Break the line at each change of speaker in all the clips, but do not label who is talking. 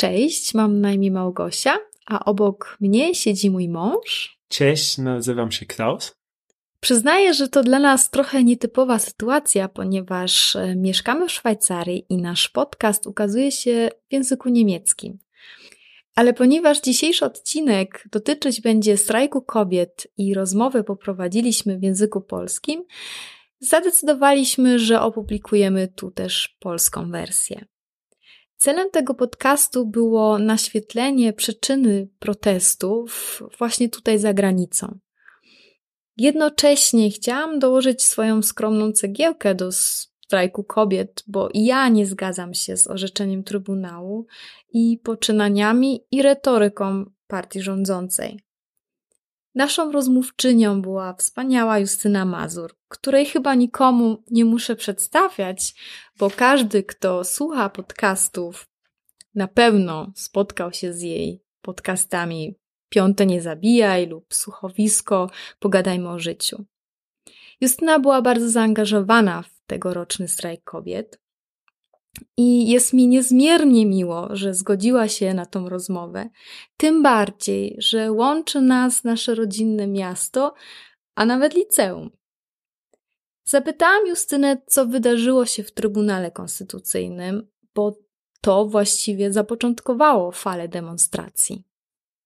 Cześć, mam na imię Małgosia, a obok mnie siedzi mój mąż.
Cześć, nazywam się Klaus.
Przyznaję, że to dla nas trochę nietypowa sytuacja, ponieważ e, mieszkamy w Szwajcarii i nasz podcast ukazuje się w języku niemieckim. Ale ponieważ dzisiejszy odcinek dotyczyć będzie strajku kobiet i rozmowę poprowadziliśmy w języku polskim, zadecydowaliśmy, że opublikujemy tu też polską wersję. Celem tego podcastu było naświetlenie przyczyny protestów właśnie tutaj za granicą. Jednocześnie chciałam dołożyć swoją skromną cegiełkę do strajku kobiet, bo ja nie zgadzam się z orzeczeniem Trybunału i poczynaniami i retoryką partii rządzącej. Naszą rozmówczynią była wspaniała Justyna Mazur, której chyba nikomu nie muszę przedstawiać, bo każdy, kto słucha podcastów, na pewno spotkał się z jej podcastami Piąte nie zabijaj lub Słuchowisko Pogadajmy o życiu. Justyna była bardzo zaangażowana w tegoroczny strajk kobiet i jest mi niezmiernie miło, że zgodziła się na tą rozmowę, tym bardziej, że łączy nas nasze rodzinne miasto, a nawet liceum. Zapytałam Justynę, co wydarzyło się w Trybunale Konstytucyjnym, bo to właściwie zapoczątkowało falę demonstracji.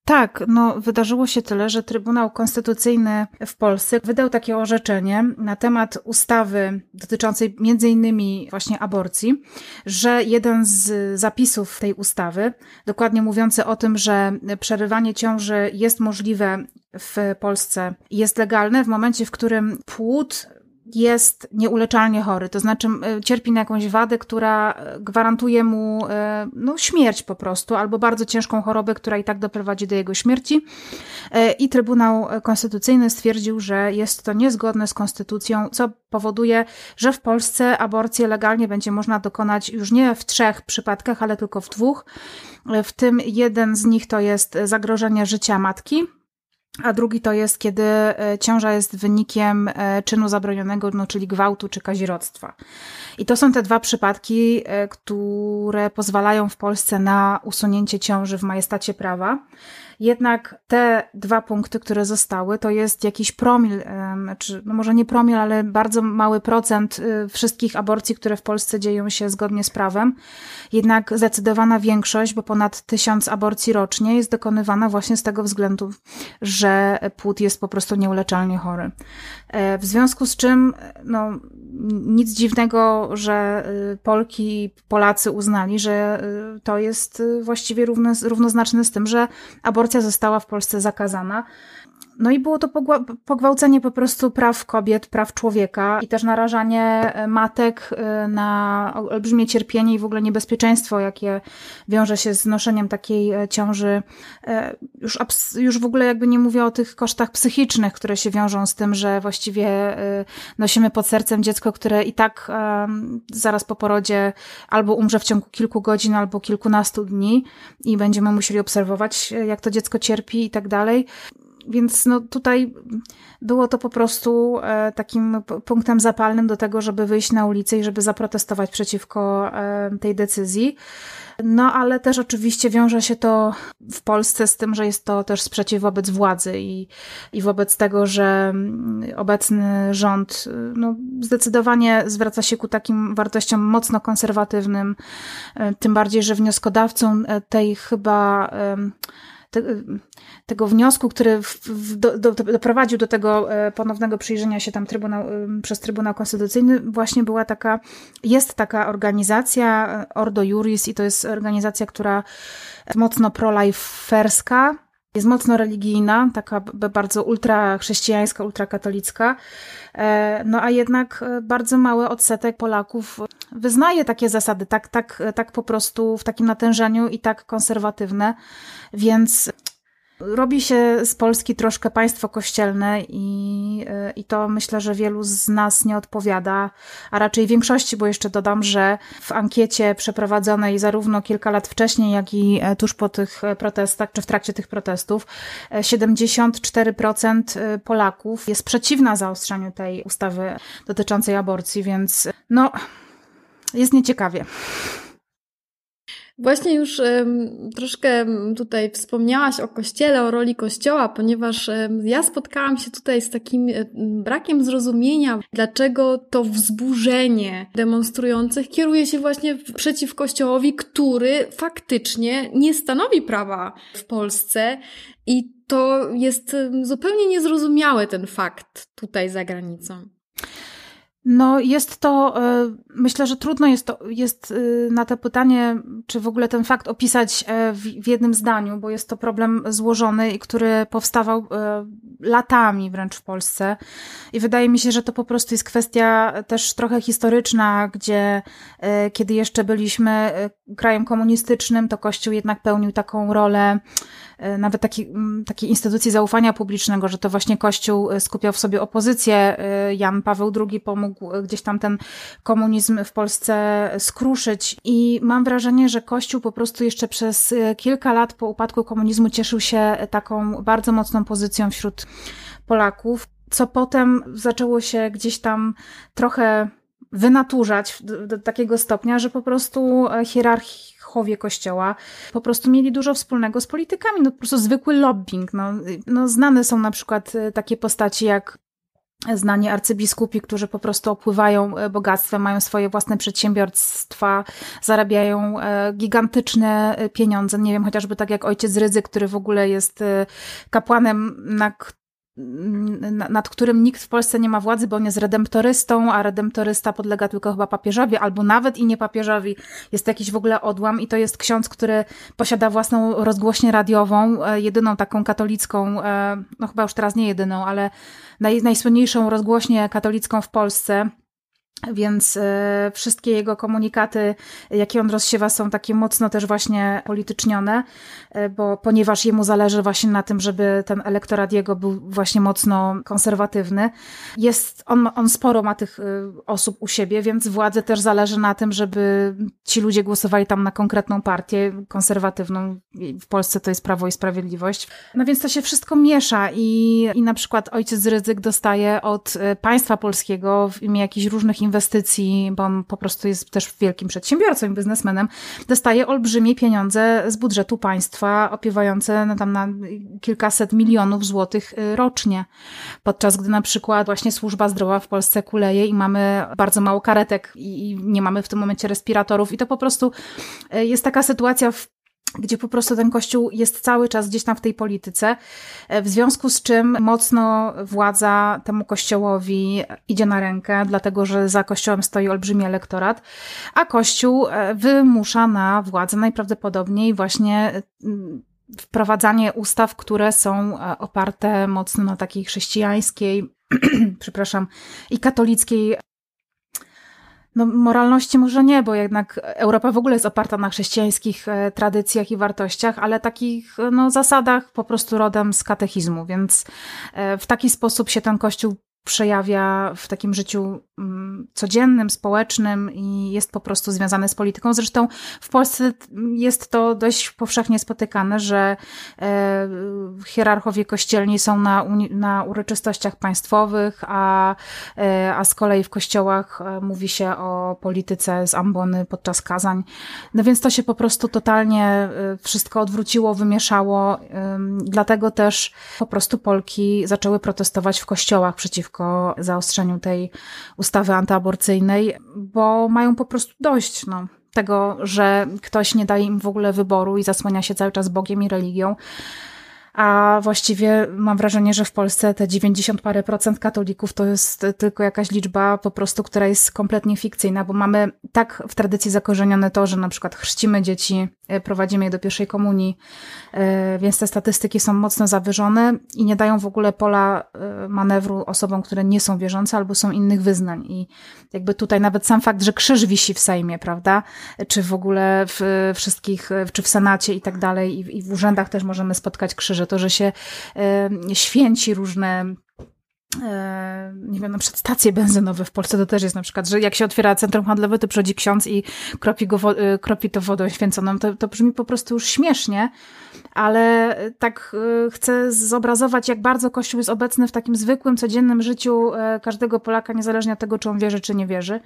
Tak, no wydarzyło się tyle, że Trybunał Konstytucyjny w Polsce wydał takie orzeczenie na temat ustawy dotyczącej między innymi właśnie aborcji, że jeden z zapisów tej ustawy, dokładnie mówiący o tym, że przerywanie ciąży jest możliwe w Polsce, jest legalne w momencie, w którym płód jest nieuleczalnie chory, to znaczy cierpi na jakąś wadę, która e, gwarantuje mu e, no, śmierć po prostu, albo bardzo ciężką chorobę, która i tak doprowadzi do jego śmierci. E, I Trybunał Konstytucyjny stwierdził, że jest to niezgodne z konstytucją, co powoduje, że w Polsce aborcję legalnie będzie można dokonać już nie w trzech przypadkach, ale tylko w dwóch. W tym jeden z nich to jest zagrożenie życia matki, a drugi to jest, kiedy e, ciąża jest wynikiem e, czynu zabronionego, no, czyli gwałtu czy kazirodztwa. I to są te dwa przypadki, e, które pozwalają w Polsce na usunięcie ciąży w majestacie prawa. Jednak te dwa punkty, które zostały, to jest jakiś promil, czy no może nie promil, ale bardzo mały procent y, wszystkich aborcji, które w Polsce dzieją się zgodnie z prawem. Jednak zdecydowana większość, bo ponad tysiąc aborcji rocznie jest dokonywana właśnie z tego względu, że płód jest po prostu nieuleczalnie chory. E, w związku z czym, no, nic dziwnego, że y, Polki Polacy uznali, że y, to jest właściwie równoznaczne z tym, że aborcja została w Polsce zakazana. No i było to pogwałcenie po prostu praw kobiet, praw człowieka i też narażanie e, matek e, na olbrzymie cierpienie i w ogóle niebezpieczeństwo, jakie wiąże się z noszeniem takiej e, ciąży. Już, już w ogóle jakby nie mówię o tych kosztach psychicznych, które się wiążą z tym, że właściwie nosimy pod sercem dziecko, które i tak zaraz po porodzie albo umrze w ciągu kilku godzin, albo kilkunastu dni i będziemy musieli obserwować, jak to dziecko cierpi i tak dalej więc no tutaj było to po prostu e, takim punktem zapalnym do tego, żeby wyjść na ulicę i żeby zaprotestować przeciwko e, tej decyzji. No, ale też oczywiście wiąże się to w Polsce z tym, że jest to też sprzeciw wobec władzy i, i wobec tego, że mm, obecny rząd no, zdecydowanie zwraca się ku takim wartościom mocno konserwatywnym, e, tym bardziej, że wnioskodawcą tej chyba te, tego wniosku, który w, w, do, do, doprowadził do tego e, ponownego przyjrzenia się tam trybunał, przez Trybunał Konstytucyjny, właśnie była taka, jest taka organizacja e, Ordo Juris i to jest organizacja, która mocno pro-life'erska, jest mocno religijna, taka bardzo ultrachrześcijańska, ultrakatolicka, e, no a jednak bardzo mały odsetek Polaków wyznaje takie zasady, tak, tak, tak po prostu w takim natężeniu i tak konserwatywne, więc robi się z Polski troszkę państwo kościelne i, i to myślę, że wielu z nas nie odpowiada, a raczej większości, bo jeszcze dodam, że w ankiecie przeprowadzonej zarówno kilka lat wcześniej, jak i tuż po tych protestach, czy w trakcie tych protestów, 74% Polaków jest przeciwna zaostrzaniu tej ustawy dotyczącej aborcji, więc no, jest nieciekawie.
Właśnie już troszkę tutaj wspomniałaś o kościele, o roli kościoła, ponieważ ja spotkałam się tutaj z takim um, brakiem zrozumienia, dlaczego to wzburzenie demonstrujących kieruje się właśnie przeciw kościołowi, który faktycznie nie stanowi prawa w Polsce i to jest zupełnie niezrozumiały ten fakt tutaj za granicą.
No, jest to, e, myślę, że trudno jest, to, jest e, na to pytanie, czy w ogóle ten fakt opisać e, w, w jednym zdaniu, bo jest to problem złożony i który powstawał latami wręcz w Polsce. I wydaje mi się, że to po prostu jest kwestia też trochę historyczna, gdzie kiedy jeszcze byliśmy krajem komunistycznym, to Kościół jednak pełnił taką rolę nawet taki, takiej instytucji zaufania publicznego, że to właśnie Kościół skupiał w sobie opozycję. Jan Paweł II pomógł gdzieś tam ten komunizm w Polsce skruszyć i mam wrażenie, że Kościół po prostu jeszcze przez kilka lat po upadku komunizmu cieszył się taką bardzo mocną pozycją wśród Polaków, co potem zaczęło się gdzieś tam trochę wynaturzać do, takiego stopnia, że po prostu hierarchia patriarchowie kościoła po prostu mieli dużo wspólnego z politykami, no po prostu zwykły lobbying. No, no znane są na przykład e, takie postaci jak znani arcybiskupi, którzy po prostu opływają e, bogactwem, mają swoje własne przedsiębiorstwa, zarabiają e, gigantyczne pieniądze. Nie wiem, chociażby tak jak ojciec Rydzy, który w ogóle jest kapłanem, na nad którym nikt w Polsce nie ma władzy, bo on jest redemptorystą, a redemptorysta podlega tylko chyba papieżowi, albo nawet i nie papieżowi. Jest jakiś w ogóle odłam i to jest ksiądz, który posiada własną rozgłośnię radiową, e, jedyną taką katolicką, e, no chyba już teraz nie jedyną, ale naj, najsłynniejszą rozgłośnię katolicką w Polsce więc e, wszystkie jego komunikaty, jakie on rozsiewa, są takie mocno też właśnie politycznione, e, bo ponieważ jemu zależy właśnie na tym, żeby ten elektorat jego był właśnie mocno konserwatywny. Jest, on, on sporo ma tych e, osób u siebie, więc władzy też zależy na tym, żeby ci ludzie głosowali tam na konkretną partię konserwatywną. W Polsce to jest Prawo i Sprawiedliwość. No więc to się wszystko miesza i, i na przykład ojciec Rydzyk dostaje od państwa polskiego w imię jakichś różnych inwestycji inwestycji, bo on po prostu jest też wielkim przedsiębiorcą i biznesmenem, dostaje olbrzymie pieniądze z budżetu państwa, opiewające no tam na kilkaset milionów złotych y, rocznie. Podczas gdy na przykład właśnie służba zdrowia w Polsce kuleje i mamy bardzo mało karetek i nie mamy w tym momencie respiratorów i to po prostu y, jest taka sytuacja w gdzie po prostu ten kościół jest cały czas gdzieś tam w tej polityce, e, w związku z czym mocno władza temu kościołowi idzie na rękę, dlatego że za kościołem stoi olbrzymi elektorat, a kościół e, wymusza na władzę najprawdopodobniej właśnie mm, wprowadzanie ustaw, które są e, oparte mocno na takiej chrześcijańskiej, przepraszam, i katolickiej no, moralności może nie, bo jednak Europa w ogóle jest oparta na chrześcijańskich e, tradycjach i wartościach, ale takich no, zasadach po prostu rodem z katechizmu, więc e, w taki sposób się ten kościół przejawia w takim życiu mm, codziennym, społecznym i jest po prostu związany z polityką. Zresztą w Polsce jest to dość powszechnie spotykane, że e, hierarchowie kościelni są na, na uroczystościach państwowych, a, e, a z kolei w kościołach e, mówi się o polityce z ambony podczas kazań. No więc to się po prostu totalnie wszystko odwróciło, wymieszało. Dlatego też po prostu Polki zaczęły protestować w kościołach przeciwko przeciwko zaostrzeniu tej ustawy antyaborcyjnej, bo mają po prostu dość no, tego, że ktoś nie daje im w ogóle wyboru i zasłania się cały czas Bogiem i religią a właściwie mam wrażenie, że w Polsce te 90 parę procent katolików to jest tylko jakaś liczba po prostu, która jest kompletnie fikcyjna, bo mamy tak w tradycji zakorzenione to, że na przykład chrzcimy dzieci, e, prowadzimy je do pierwszej komunii, e, więc te statystyki są mocno zawyżone i nie dają w ogóle pola e, manewru osobom, które nie są wierzące albo są innych wyznań. I jakby tutaj nawet sam fakt, że krzyż wisi w Sejmie, prawda, czy w ogóle w wszystkich, czy w Senacie i tak dalej, i w urzędach też możemy spotkać krzyże, to, że się święci różne nie wiem, na przykład stacje benzynowe w Polsce to też jest na przykład, że jak się otwiera centrum handlowe, to przychodzi ksiądz i kropi, go, kropi to wodą święconą. To, to brzmi po prostu już śmiesznie, ale tak chcę zobrazować, jak bardzo Kościół jest obecny w takim zwykłym, codziennym życiu każdego Polaka, niezależnie od tego, czy on wierzy, czy nie wierzy.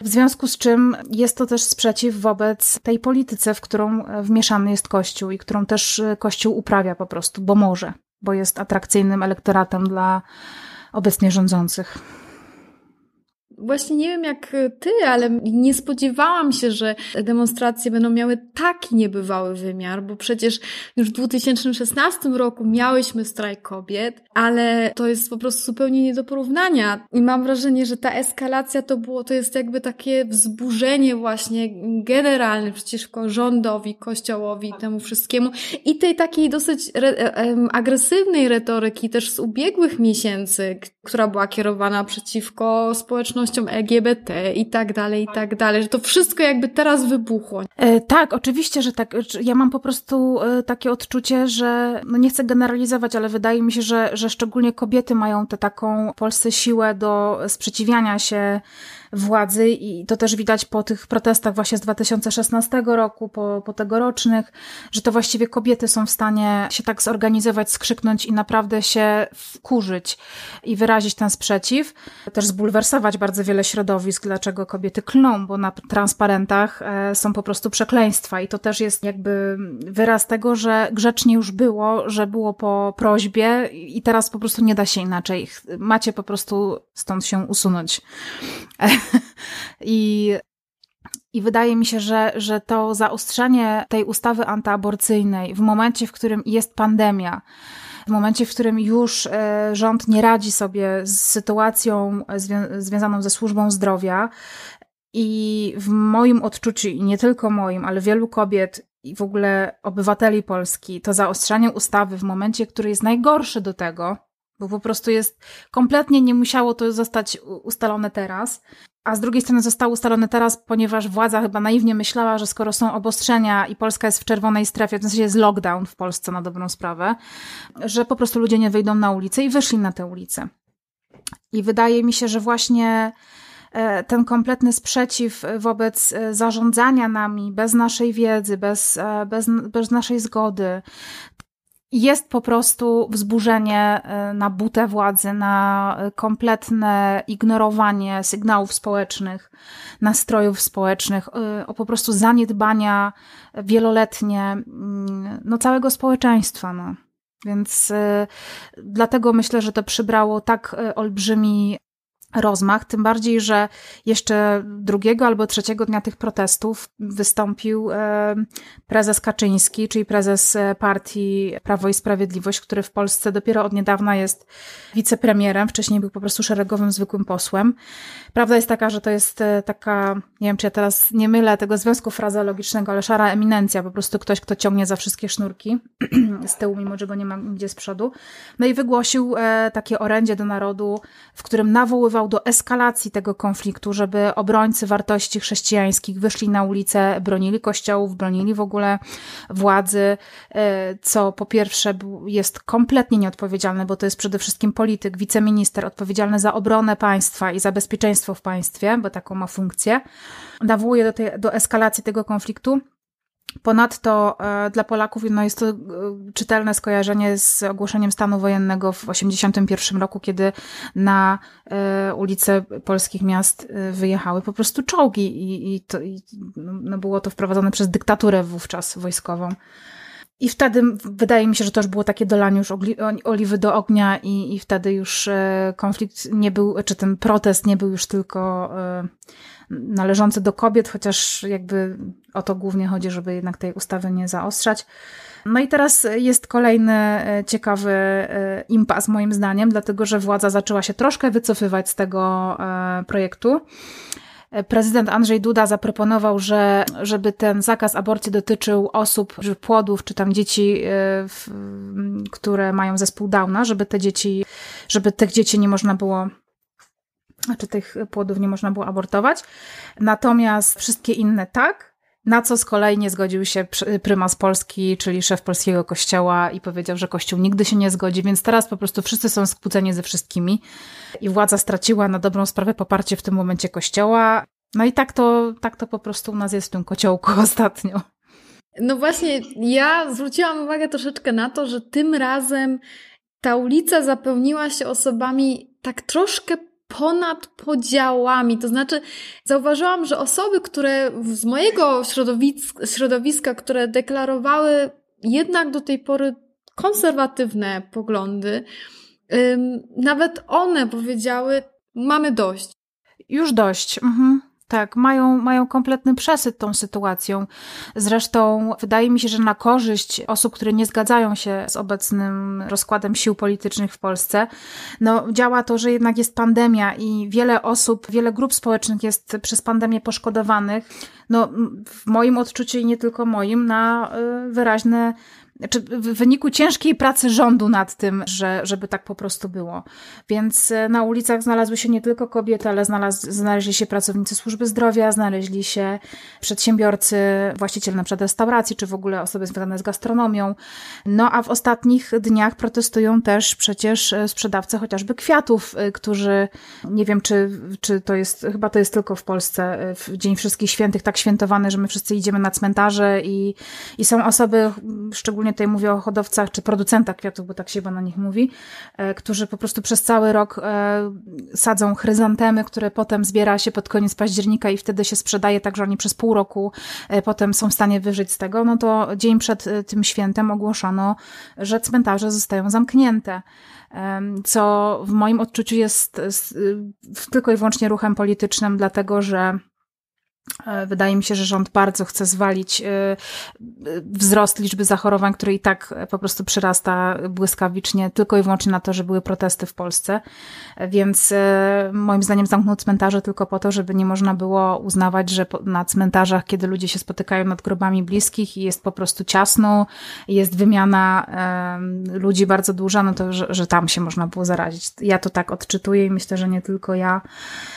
W związku z czym jest to też sprzeciw wobec tej polityce, w którą wmieszany jest Kościół i którą też Kościół uprawia po prostu, bo może, bo jest atrakcyjnym elektoratem dla obecnie rządzących.
Właśnie nie wiem jak ty, ale nie spodziewałam się, że demonstracje będą miały taki niebywały wymiar, bo przecież już w 2016 roku miałyśmy strajk kobiet, ale to jest po prostu zupełnie nie do porównania. I mam wrażenie, że ta eskalacja to było, to jest jakby takie wzburzenie właśnie generalne przeciwko rządowi, kościołowi, temu wszystkiemu i tej takiej dosyć re agresywnej retoryki też z ubiegłych miesięcy, która była kierowana przeciwko społeczności społecznością LGBT i tak dalej, i tak dalej, że to wszystko jakby teraz wybuchło.
E, tak, oczywiście, że tak. Ja mam po prostu e, takie odczucie, że no nie chcę generalizować, ale wydaje mi się, że, że szczególnie kobiety mają tę taką w Polsce siłę do sprzeciwiania się władzy i to też widać po tych protestach właśnie z 2016 roku, po, po tegorocznych, że to właściwie kobiety są w stanie się tak zorganizować, skrzyknąć i naprawdę się wkurzyć i wyrazić ten sprzeciw. Też zbulwersować bardzo wiele środowisk, dlaczego kobiety klną, bo na transparentach e, są po prostu przekleństwa i to też jest jakby wyraz tego, że grzecznie już było, że było po prośbie i teraz po prostu nie da się inaczej. Macie po prostu stąd się usunąć. I i wydaje mi się, że, że to zaostrzenie tej ustawy antyaborcyjnej w momencie, w którym jest pandemia, w momencie, w którym już e, rząd nie radzi sobie z sytuacją zwią związaną ze służbą zdrowia, i w moim odczuciu, i nie tylko moim, ale wielu kobiet i w ogóle obywateli Polski, to zaostrzanie ustawy w momencie, który jest najgorszy do tego, bo po prostu jest kompletnie nie musiało to zostać ustalone teraz. A z drugiej strony zostało ustalone teraz, ponieważ władza chyba naiwnie myślała, że skoro są obostrzenia i Polska jest w czerwonej strefie, w sensie jest lockdown w Polsce na dobrą sprawę, że po prostu ludzie nie wyjdą na ulicę i wyszli na te ulice. I wydaje mi się, że właśnie e, ten kompletny sprzeciw wobec e, zarządzania nami bez naszej wiedzy, bez, e, bez, bez naszej zgody, jest po prostu wzburzenie y, na butę władzy, na kompletne ignorowanie sygnałów społecznych, nastrojów społecznych, y, o po prostu zaniedbania wieloletnie mm, no, całego społeczeństwa. No. Więc y, dlatego myślę, że to przybrało tak olbrzymi rozmach, tym bardziej, że jeszcze drugiego albo trzeciego dnia tych protestów wystąpił e, prezes Kaczyński, czyli prezes e, partii Prawo i Sprawiedliwość, który w Polsce dopiero od niedawna jest wicepremierem, wcześniej był po prostu szeregowym, zwykłym posłem. Prawda jest taka, że to jest e, taka, nie wiem, czy ja teraz nie mylę tego związku frazeologicznego, ale szara eminencja, po prostu ktoś, kto ciągnie za wszystkie sznurki z tyłu, mimo że go nie ma gdzie z przodu. No i wygłosił takie orędzie do narodu, w którym nawoływał do eskalacji tego konfliktu, żeby obrońcy wartości chrześcijańskich wyszli na ulicę, bronili kościołów, bronili w ogóle władzy, e, co po pierwsze jest kompletnie nieodpowiedzialne, bo to jest przede wszystkim polityk, wiceminister odpowiedzialny za obronę państwa i za bezpieczeństwo w państwie, bo taką ma funkcję. Nawołuje do, tej, do eskalacji tego konfliktu. Ponadto e, dla Polaków no jest to e, czytelne skojarzenie z ogłoszeniem stanu wojennego w 1981 roku, kiedy na e, ulice polskich miast wyjechały po prostu czołgi i, i, to, i no było to wprowadzone przez dyktaturę wówczas wojskową. I wtedy wydaje mi się, że to już było takie dolanie już oliwy do ognia i, i wtedy już konflikt nie był, czy ten protest nie był już tylko należący do kobiet, chociaż jakby o to głównie chodzi, żeby jednak tej ustawy nie zaostrzać. No i teraz jest kolejny e, ciekawy e, impas moim zdaniem, dlatego że władza zaczęła się troszkę wycofywać z tego e, projektu. Prezydent Andrzej Duda zaproponował, że żeby ten zakaz aborcji dotyczył osób, płodów, czy tam dzieci, które mają zespół Downa, żeby te dzieci, żeby tych dzieci nie można było znaczy tych płodów nie można było abortować. Natomiast wszystkie inne tak. Na co z kolei nie zgodził się prymas Polski, czyli szef polskiego kościoła i powiedział, że kościół nigdy się nie zgodzi, więc teraz po prostu wszyscy są skłóceni ze wszystkimi i władza straciła na dobrą sprawę poparcie w tym momencie kościoła. No i tak to, tak to po prostu u nas jest w tym kociołku ostatnio.
No właśnie, ja zwróciłam uwagę troszeczkę na to, że tym razem ta ulica zapełniła się osobami tak troszkę ponad podziałami. To znaczy, zauważyłam, że osoby, które z mojego środowiska, środowiska które deklarowały jednak do tej pory konserwatywne poglądy, nawet one powiedziały: Mamy dość.
Już dość. Mhm. Tak, mają, mają kompletny przesyt tą sytuacją. Zresztą wydaje mi się, że na korzyść osób, które nie zgadzają się z obecnym rozkładem sił politycznych w Polsce, no działa to, że jednak jest pandemia i wiele osób, wiele grup społecznych jest przez pandemię poszkodowanych. No w moim odczuciu i nie tylko moim, na y, wyraźne znaczy w wyniku ciężkiej pracy rządu nad tym, że, żeby tak po prostu było. Więc e, na ulicach znalazły się nie tylko kobiety, ale znalaz, znaleźli się pracownicy służby zdrowia, znaleźli się przedsiębiorcy, właściciele na przykład restauracji, czy w ogóle osoby związane z gastronomią. No a w ostatnich dniach protestują też przecież e, sprzedawcy chociażby kwiatów, e, którzy, nie wiem czy, czy to jest, chyba to jest tylko w Polsce, w Dzień Wszystkich Świętych tak świętowany, że my wszyscy idziemy na cmentarze i, i są osoby, szczególnie tutaj mówię o hodowcach czy producentach kwiatów, bo tak się chyba na nich mówi, e, którzy po prostu przez cały rok e, sadzą chryzantemy, które potem zbiera się pod koniec października i wtedy się sprzedaje, tak że oni przez pół roku e, potem są w stanie wyżyć z tego, no to dzień przed tym świętem ogłoszono, że cmentarze zostają zamknięte co w moim odczuciu jest tylko i wyłącznie ruchem politycznym, dlatego że wydaje mi się, że rząd bardzo chce zwalić e, wzrost liczby zachorowań, który i tak po prostu przyrasta błyskawicznie, tylko i wyłącznie na to, że były protesty w Polsce. Więc e, moim zdaniem zamknął cmentarze tylko po to, żeby nie można było uznawać, że na cmentarzach, kiedy ludzie się spotykają nad grobami bliskich i jest po prostu ciasno, jest wymiana ludzi bardzo duża, no to że, że tam się można było zarazić. Ja to tak odczytuję i myślę, że nie tylko ja.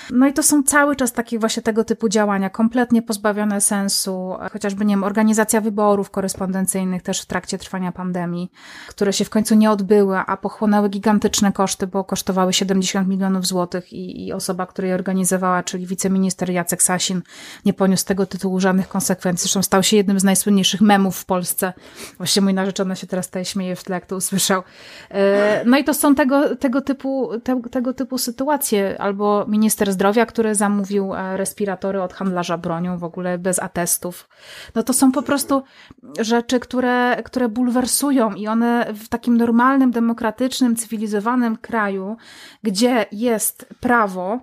No i to są cały czas takie właśnie tego typu działania kompletnie pozbawione sensu, chociażby, nie wiem, organizacja wyborów korespondencyjnych też w trakcie trwania pandemii, które się w końcu nie odbyły, a pochłonęły gigantyczne koszty, bo kosztowały 70 milionów złotych i, i osoba, która je organizowała, czyli wiceminister Jacek Sasin, nie poniósł tego tytułu żadnych konsekwencji. Zresztą stał się jednym z najsłynniejszych memów w Polsce. Właściwie mój narzeczony się teraz tutaj śmieje w tle, jak to usłyszał. E, no i to są tego, tego, typu, te, tego typu sytuacje. Albo minister zdrowia, który zamówił e, respiratory od handlarza handlarza bronią w ogóle bez atestów. No to są po prostu rzeczy, które, które bulwersują i one w takim normalnym, demokratycznym, cywilizowanym kraju, gdzie jest prawo,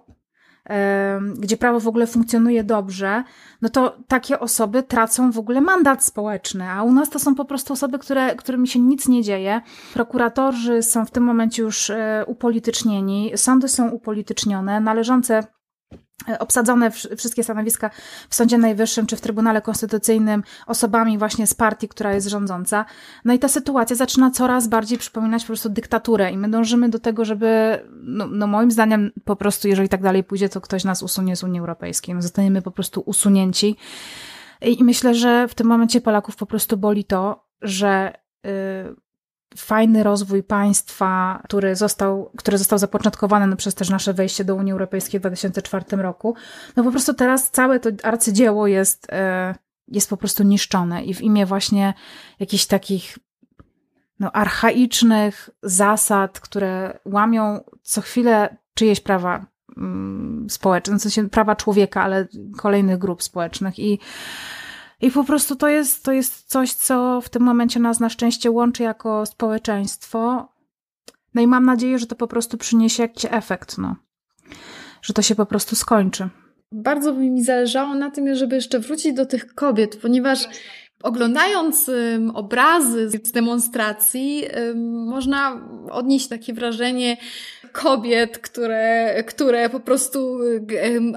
gdzie prawo w ogóle funkcjonuje dobrze, no to takie osoby tracą w ogóle mandat społeczny, a u nas to są po prostu osoby, które, którymi się nic nie dzieje. Prokuratorzy są w tym momencie już e, upolitycznieni, sądy są upolitycznione, należące obsadzone wszystkie stanowiska w Sądzie Najwyższym czy w Trybunale Konstytucyjnym osobami właśnie z partii, która jest rządząca. No i ta sytuacja zaczyna coraz bardziej przypominać po prostu dyktaturę i my dążymy do tego, żeby, no, no moim zdaniem po prostu, jeżeli tak dalej pójdzie, to ktoś nas usunie z Unii Europejskiej. No zostaniemy po prostu usunięci. I myślę, że w tym momencie Polaków po prostu boli to, że yy, fajny rozwój państwa, który został, który został zapoczątkowany no, przez też nasze wejście do Unii Europejskiej w 2004 roku, no po prostu teraz całe to arcydzieło jest, e, jest po prostu niszczone i w imię właśnie jakichś takich no, archaicznych zasad, które łamią co chwilę czyjeś prawa mm, społeczne, w sensie prawa człowieka, ale kolejnych grup społecznych. I i po prostu to jest, to jest coś, co w tym momencie nas na szczęście łączy jako społeczeństwo. No i mam nadzieję, że to po prostu przyniesie jakiś efekt, no. Że to się po prostu skończy.
Bardzo by mi zależało na tym, żeby jeszcze wrócić do tych kobiet, ponieważ Oglądając um, obrazy z demonstracji, um, można odnieść takie wrażenie kobiet, które, które po prostu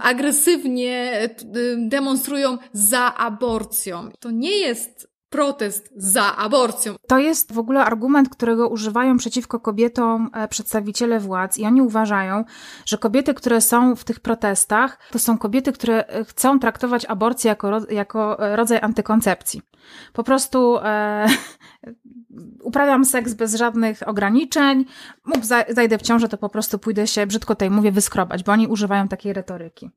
agresywnie demonstrują za aborcją. To nie jest protest za aborcją.
To jest w ogóle argument, którego używają przeciwko kobietom e, przedstawiciele władz i oni uważają, że kobiety, które są w tych protestach, to są kobiety, które e, chcą traktować aborcję jako, jako e, rodzaj antykoncepcji. Po prostu e, uprawiam seks bez żadnych ograniczeń, mów zajdę w ciążę, to po prostu pójdę się, brzydko tutaj mówię, wyskrobać, bo oni używają takiej retoryki.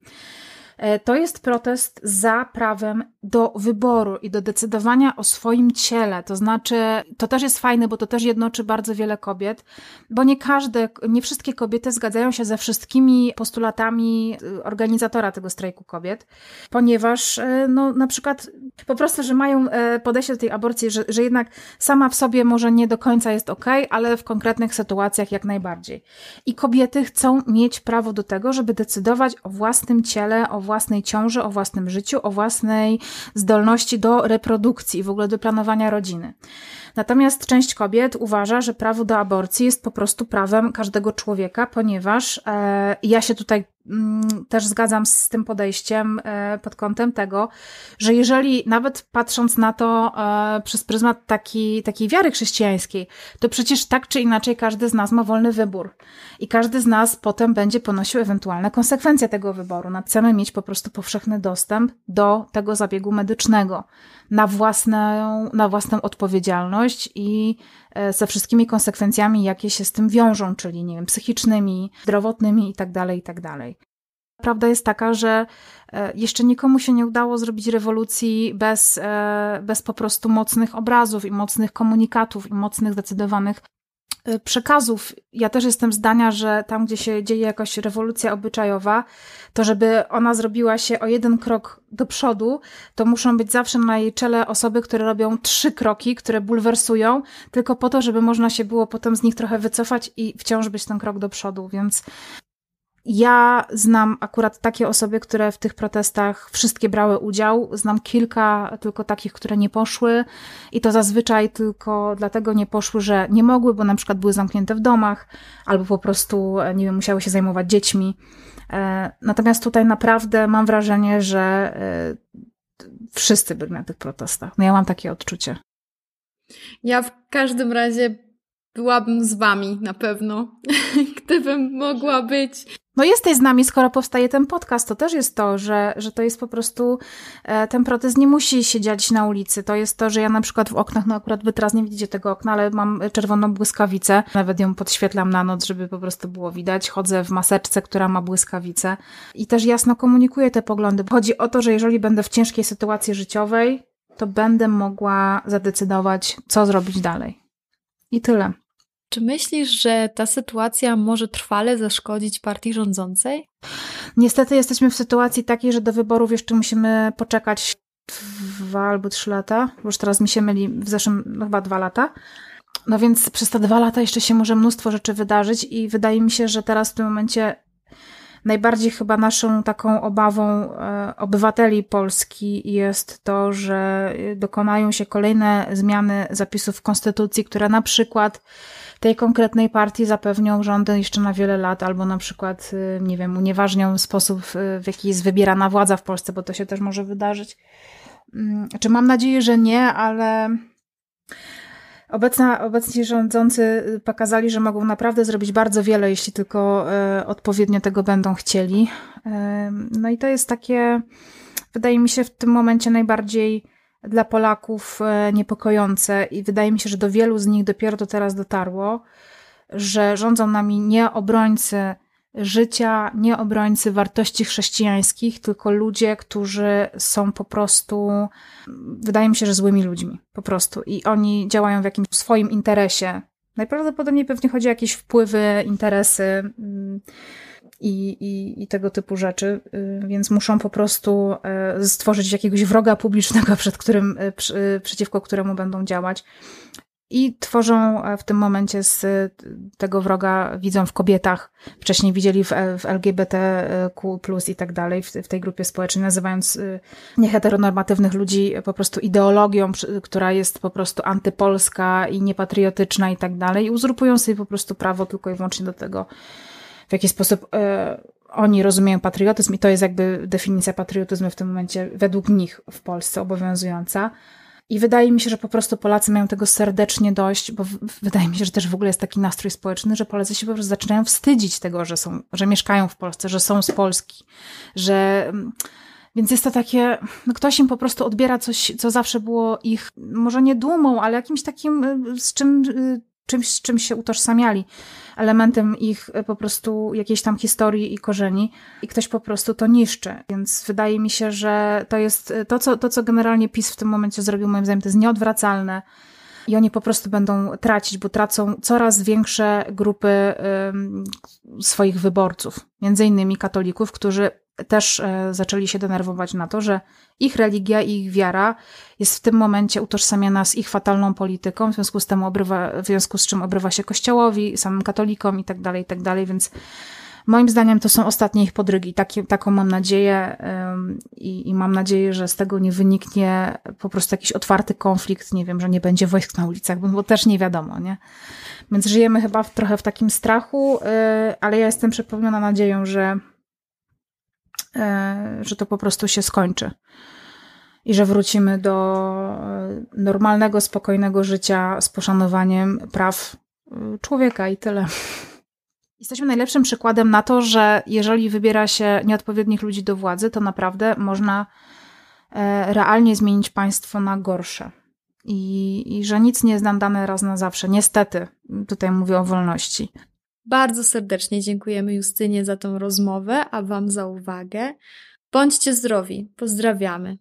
To jest protest za prawem do wyboru i do decydowania o swoim ciele. To znaczy, to też jest fajne, bo to też jednoczy bardzo wiele kobiet, bo nie każde, nie wszystkie kobiety zgadzają się ze wszystkimi postulatami y, organizatora tego strajku kobiet, ponieważ, e, no, na przykład po prostu, że mają e, podejście do tej aborcji, że, że jednak sama w sobie może nie do końca jest ok, ale w konkretnych sytuacjach jak najbardziej. I kobiety chcą mieć prawo do tego, żeby decydować o własnym ciele, o własnej ciąży, o własnym życiu, o własnej zdolności do reprodukcji w ogóle do planowania rodziny. Natomiast część kobiet uważa, że prawo do aborcji jest po prostu prawem każdego człowieka, ponieważ e, ja się tutaj mm, też zgadzam z tym podejściem e, pod kątem tego, że jeżeli nawet patrząc na to e, przez pryzmat taki, takiej wiary chrześcijańskiej, to przecież tak czy inaczej każdy z nas ma wolny wybór i każdy z nas potem będzie ponosił ewentualne konsekwencje tego wyboru. No, chcemy mieć po prostu powszechny dostęp do tego zabiegu medycznego na własną, na własną odpowiedzialność i e, ze wszystkimi konsekwencjami, jakie się z tym wiążą, czyli nie wiem, psychicznymi, zdrowotnymi itd., tak itd. Tak Prawda jest taka, że e, jeszcze nikomu się nie udało zrobić rewolucji bez, e, bez po prostu mocnych obrazów i mocnych komunikatów i mocnych, zdecydowanych przekazów. Ja też jestem zdania, że tam, gdzie się dzieje jakaś rewolucja obyczajowa, to żeby ona zrobiła się o jeden krok do przodu, to muszą być zawsze na jej czele osoby, które robią trzy kroki, które bulwersują, tylko po to, żeby można się było potem z nich trochę wycofać i wciąż być ten krok do przodu. Więc ja znam akurat takie osoby, które w tych protestach wszystkie brały udział. Znam kilka tylko takich, które nie poszły i to zazwyczaj tylko dlatego nie poszły, że nie mogły, bo na przykład były zamknięte w domach albo po prostu, nie wiem, musiały się zajmować dziećmi. E, natomiast tutaj naprawdę mam wrażenie, że e, wszyscy byli na tych protestach. No ja mam takie odczucie.
Ja w każdym razie byłabym z wami na pewno, gdybym mogła być.
No jesteś z nami, skoro powstaje ten podcast, to też jest to, że, że to jest po prostu, e, ten protest nie musi się dziać na ulicy. To jest to, że ja na przykład w oknach, no akurat wy teraz nie widzicie tego okna, ale mam czerwoną błyskawicę, nawet ją podświetlam na noc, żeby po prostu było widać. Chodzę w maseczce, która ma błyskawicę i też jasno komunikuję te poglądy. Chodzi o to, że jeżeli będę w ciężkiej sytuacji życiowej, to będę mogła zadecydować, co zrobić dalej. I tyle.
Czy myślisz, że ta sytuacja może trwale zaszkodzić partii rządzącej?
Niestety jesteśmy w sytuacji takiej, że do wyborów jeszcze musimy poczekać dwa albo trzy lata. Już teraz mi się myli, w zeszłym no chyba dwa lata. No więc przez te dwa lata jeszcze się może mnóstwo rzeczy wydarzyć i wydaje mi się, że teraz w tym momencie najbardziej chyba naszą taką obawą e, obywateli Polski jest to, że dokonają się kolejne zmiany zapisów konstytucji, które na przykład tej konkretnej partii zapewnią rządy jeszcze na wiele lat, albo na przykład, y, nie wiem, unieważnią sposób, y, w jaki jest wybierana władza w Polsce, bo to się też może wydarzyć. Mm, czy mam nadzieję, że nie, ale Obecna, obecni rządzący pokazali, że mogą naprawdę zrobić bardzo wiele, jeśli tylko odpowiednio tego będą chcieli. No i to jest takie, wydaje mi się, w tym momencie najbardziej dla Polaków e, niepokojące i wydaje mi się, że do wielu z nich dopiero to teraz dotarło, że rządzą nami nie obrońcy życia, nie obrońcy wartości chrześcijańskich, tylko ludzie, którzy są po prostu, wydaje mi się, że złymi ludźmi, po prostu. I oni działają w jakimś swoim interesie. Najprawdopodobniej pewnie chodzi o jakieś wpływy, interesy. Mm, i, i, i tego typu rzeczy, y, więc muszą po prostu e, stworzyć jakiegoś wroga publicznego, przed którym, e, przeciwko któremu będą działać. I tworzą w tym momencie z tego wroga, widzą w kobietach, wcześniej widzieli w, w LGBTQ i tak dalej, w, w tej grupie społecznej, nazywając nieheteronormatywnych ludzi po prostu ideologią, która jest po prostu antypolska i niepatriotyczna i tak dalej, i uzurpują sobie po prostu prawo tylko i wyłącznie do tego, w jaki sposób e, oni rozumieją patriotyzm i to jest jakby definicja patriotyzmu w tym momencie według nich w Polsce obowiązująca. I wydaje mi się, że po prostu Polacy mają tego serdecznie dość, bo wydaje mi się, że też w ogóle jest taki nastrój społeczny, że Polacy się po prostu zaczynają wstydzić tego, że są, że mieszkają w Polsce, że są z Polski, że mm, więc jest to takie, no ktoś im po prostu odbiera coś, co zawsze było ich, może nie dumą, ale jakimś takim, y, z czym, y, czymś, z czym się utożsamiali, elementem ich y, po prostu jakiejś tam historii i korzeni. I ktoś po prostu to niszczy. Więc wydaje mi się, że to jest to, co, to, co generalnie PiS w tym momencie zrobił, moim zdaniem, to jest nieodwracalne. I oni po prostu będą tracić, bo tracą coraz większe grupy swoich wyborców, między innymi katolików, którzy też e, zaczęli się denerwować na to, że ich religia i ich wiara jest w tym momencie utożsamiana z ich fatalną polityką, w związku z tym obrywa, w związku z czym obrywa się kościołowi, samym katolikom i tak dalej, i tak dalej, więc moim zdaniem to są ostatnie ich podrygi. Taki, taką mam nadzieję i, i mam nadzieję, że z tego nie wyniknie po prostu jakiś otwarty konflikt, nie wiem, że nie będzie wojsk na ulicach, bo, też nie wiadomo, nie? Więc żyjemy chyba w, trochę w takim strachu, y, ale ja jestem przepełniona nadzieją, że że to po prostu się skończy i że wrócimy do e, normalnego, spokojnego życia z poszanowaniem praw e, człowieka i tyle. Jesteśmy najlepszym przykładem na to, że jeżeli wybiera się nieodpowiednich ludzi do władzy, to naprawdę można realnie zmienić państwo na gorsze. I, i że nic nie jest nam dane raz na zawsze. Niestety, tutaj mówię o wolności.
Bardzo serdecznie dziękujemy Justynie za tą rozmowę, a Wam za uwagę. Bądźcie zdrowi. Pozdrawiamy.